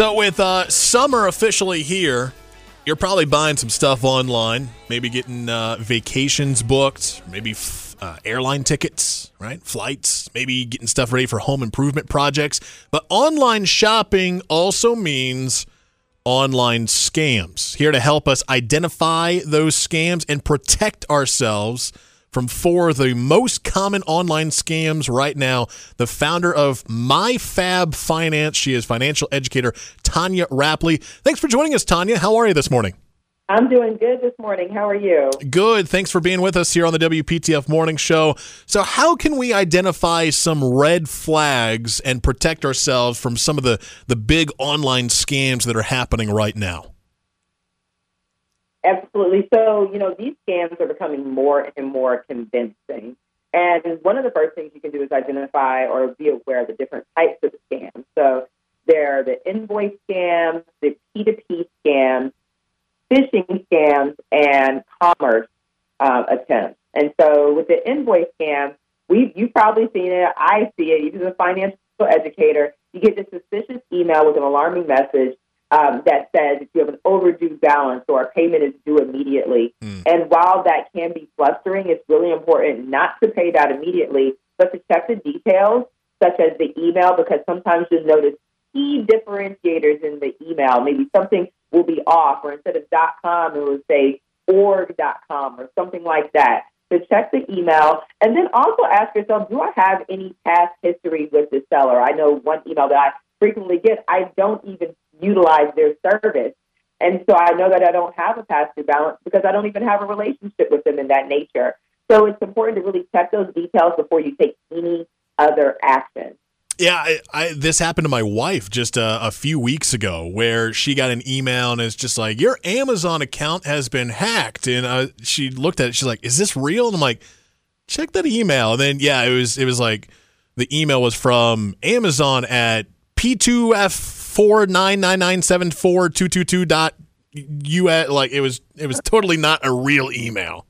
So, with uh, summer officially here, you're probably buying some stuff online, maybe getting uh, vacations booked, maybe f- uh, airline tickets, right? Flights, maybe getting stuff ready for home improvement projects. But online shopping also means online scams. Here to help us identify those scams and protect ourselves from four of the most common online scams right now. The founder of My Fab Finance. She is financial educator Tonya Rapley. Thanks for joining us, Tonya. How are you this morning? I'm doing good this morning. How are you? Good. Thanks for being with us here on the WPTF Morning Show. So, how can we identify some red flags and protect ourselves from some of the, the big online scams that are happening right now? Absolutely. So, you know, these scams are becoming more and more convincing. And one of the first things you can do is identify or be aware of the different types of scams. So, there are the invoice scams, the P2P scams, phishing scams, and commerce uh, attempts. And so, with the invoice scam, we you've probably seen it. I see it. Even as a financial educator, you get this suspicious email with an alarming message um, that says if you have an overdue balance or a payment is due immediately. Mm. And while that can be flustering, it's really important not to pay that immediately, but to check the details, such as the email, because sometimes you'll notice key differentiators in the email. Maybe something will be off, or instead of .com, it will say org.com or something like that. So check the email, and then also ask yourself, do I have any past history with the seller? I know one email that I frequently get, I don't even utilize their service. And so I know that I don't have a past due balance because I don't even have a relationship with them in that nature. So it's important to really check those details before you take any other action. Yeah, I, I, this happened to my wife just a, a, few weeks ago, where she got an email and it's just like your Amazon account has been hacked, and uh, she looked at it. She's like, "Is this real?" And I'm like, "Check that email." And then yeah, it was it was like the email was from Amazon at P2F four nine nine nine seven four two two two dot us like it was it was totally not a real email.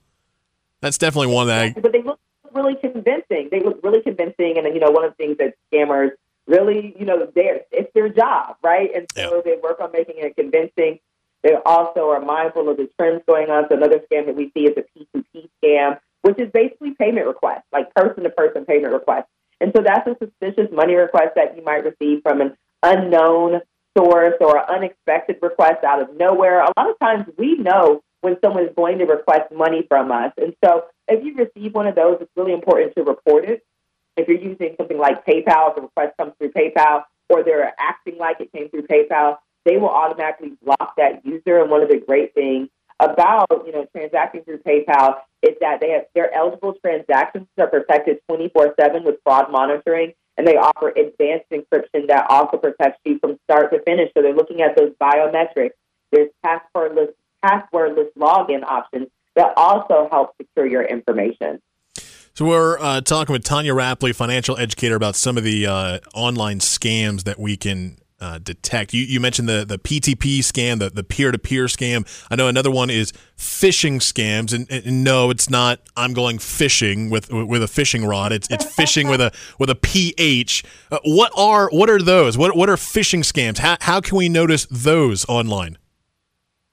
That's definitely one that. I, but they look really convincing. They look really convincing, and you know, one of the things that scammers really, you know, they it's their job, right? And so yeah. they work on making it convincing. They also are mindful of the trends going on. So another scam that we see is a P2P scam, which is basically payment requests, like person to person payment requests. And so that's a suspicious money request that you might receive from an unknown source or unexpected request out of nowhere. A lot of times we know when someone is going to request money from us. And so if you receive one of those, it's really important to report it. If you're using something like PayPal, if the request comes through PayPal, or they're acting like it came through PayPal, they will automatically block that user. And one of the great things about you know transacting through PayPal is that they have their eligible transactions are protected 24/7 with fraud monitoring, and they offer advanced encryption that also protects you from start to finish. So they're looking at those biometrics. There's passwordless passwordless login options that also help secure your information. So we're uh, talking with Tonya Rapley, financial educator, about some of the uh, online scams that we can uh, detect? You, you mentioned the, the PTP scam, the, the peer-to-peer scam. I know another one is phishing scams, and, and, no, it's not. I'm going fishing with with a fishing rod. It's it's fishing with a with a ph. Uh, what are what are those? What what are phishing scams? How how can we notice those online?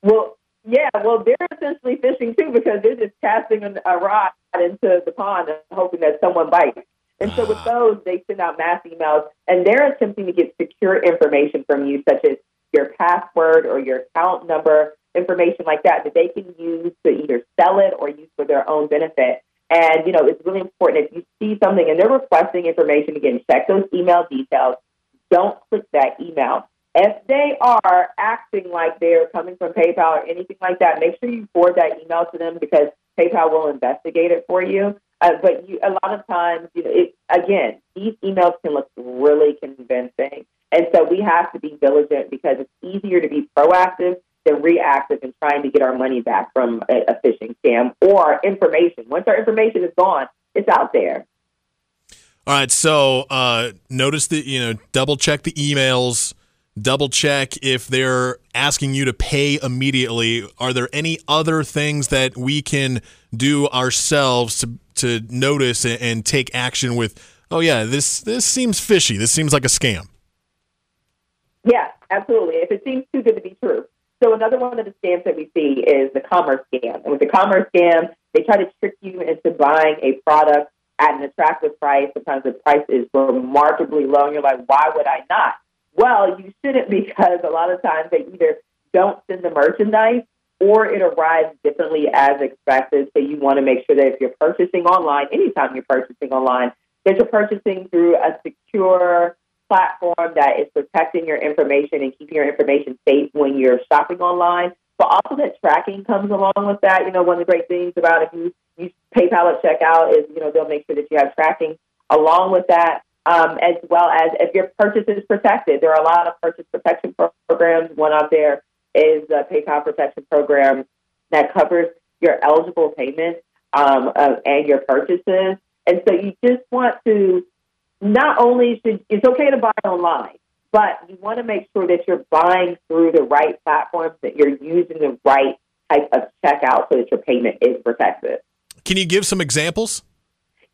Well, yeah, well, they're essentially fishing too because they're just casting a rod into the pond and hoping that someone bites. And so with ah. those, they send out mass emails and they're attempting to get secure information from you, such as your password or your account number, information like that, that they can use to either sell it or use for their own benefit. And, you know, it's really important if you see something and they're requesting information, again, check those email details. Don't click that email. If they are acting like they are coming from PayPal or anything like that, make sure you forward that email to them because PayPal will investigate it for you. Uh, but you, a lot of times, you know, it, again, these emails can look really convincing. And so we have to be diligent because it's easier to be proactive than reactive in trying to get our money back from a, a phishing scam or information. Once our information is gone, it's out there. All right. So uh, notice that, you know, double check the emails double check if they're asking you to pay immediately. Are there any other things that we can do ourselves to to notice and take action with? Oh yeah, this this seems fishy. This seems like a scam. Yeah, absolutely. If it seems too good to be true. So another one of the scams that we see is the commerce scam. And with the commerce scam, they try to trick you into buying a product at an attractive price. Sometimes the price is remarkably low, and you're like, why would I not? Well, you shouldn't because a lot of times they either don't send the merchandise or it arrives differently as expected. So you want to make sure that if you're purchasing online, anytime you're purchasing online, that you're purchasing through a secure platform that is protecting your information and keeping your information safe when you're shopping online. But also that tracking comes along with that. You know, one of the great things about if you use PayPal at checkout is, you know, they'll make sure that you have tracking along with that, um, as well as if your purchase is protected. There are a lot of purchase protection programs. One out there is the PayPal protection program that covers your eligible payments um, uh, and your purchases. And so you just want to not only should it's okay to buy online, but you want to make sure that you're buying through the right platforms, that you're using the right type of checkout so that your payment is protected. Can you give some examples?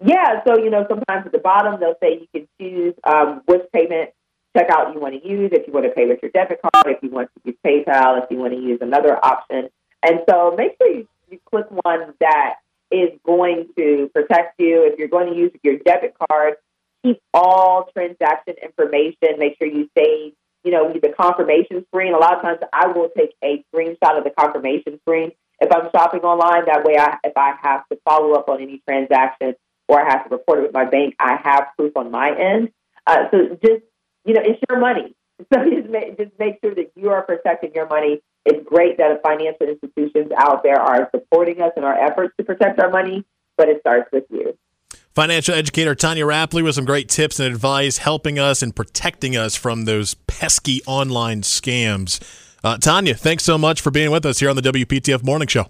Yeah, so you know, sometimes at the bottom they'll say you can choose um, which payment checkout you want to use, if you want to pay with your debit card, if you want to use PayPal, if you want to use another option. And so make sure you, you click one that is going to protect you. If you're going to use your debit card, keep all transaction information. Make sure you save, you know, the confirmation screen. A lot of times I will take a screenshot of the confirmation screen if I'm shopping online. That way, I, if I have to follow up on any transaction or I have to report it with my bank, I have proof on my end. Uh, so just, you know, it's your money. So just make, just make sure that you are protecting your money. It's great that financial institutions out there are supporting us in our efforts to protect our money, but it starts with you. Financial educator Tonya Rapley with some great tips and advice helping us and protecting us from those pesky online scams. Uh, Tonya, thanks so much for being with us here on the WPTF Morning Show.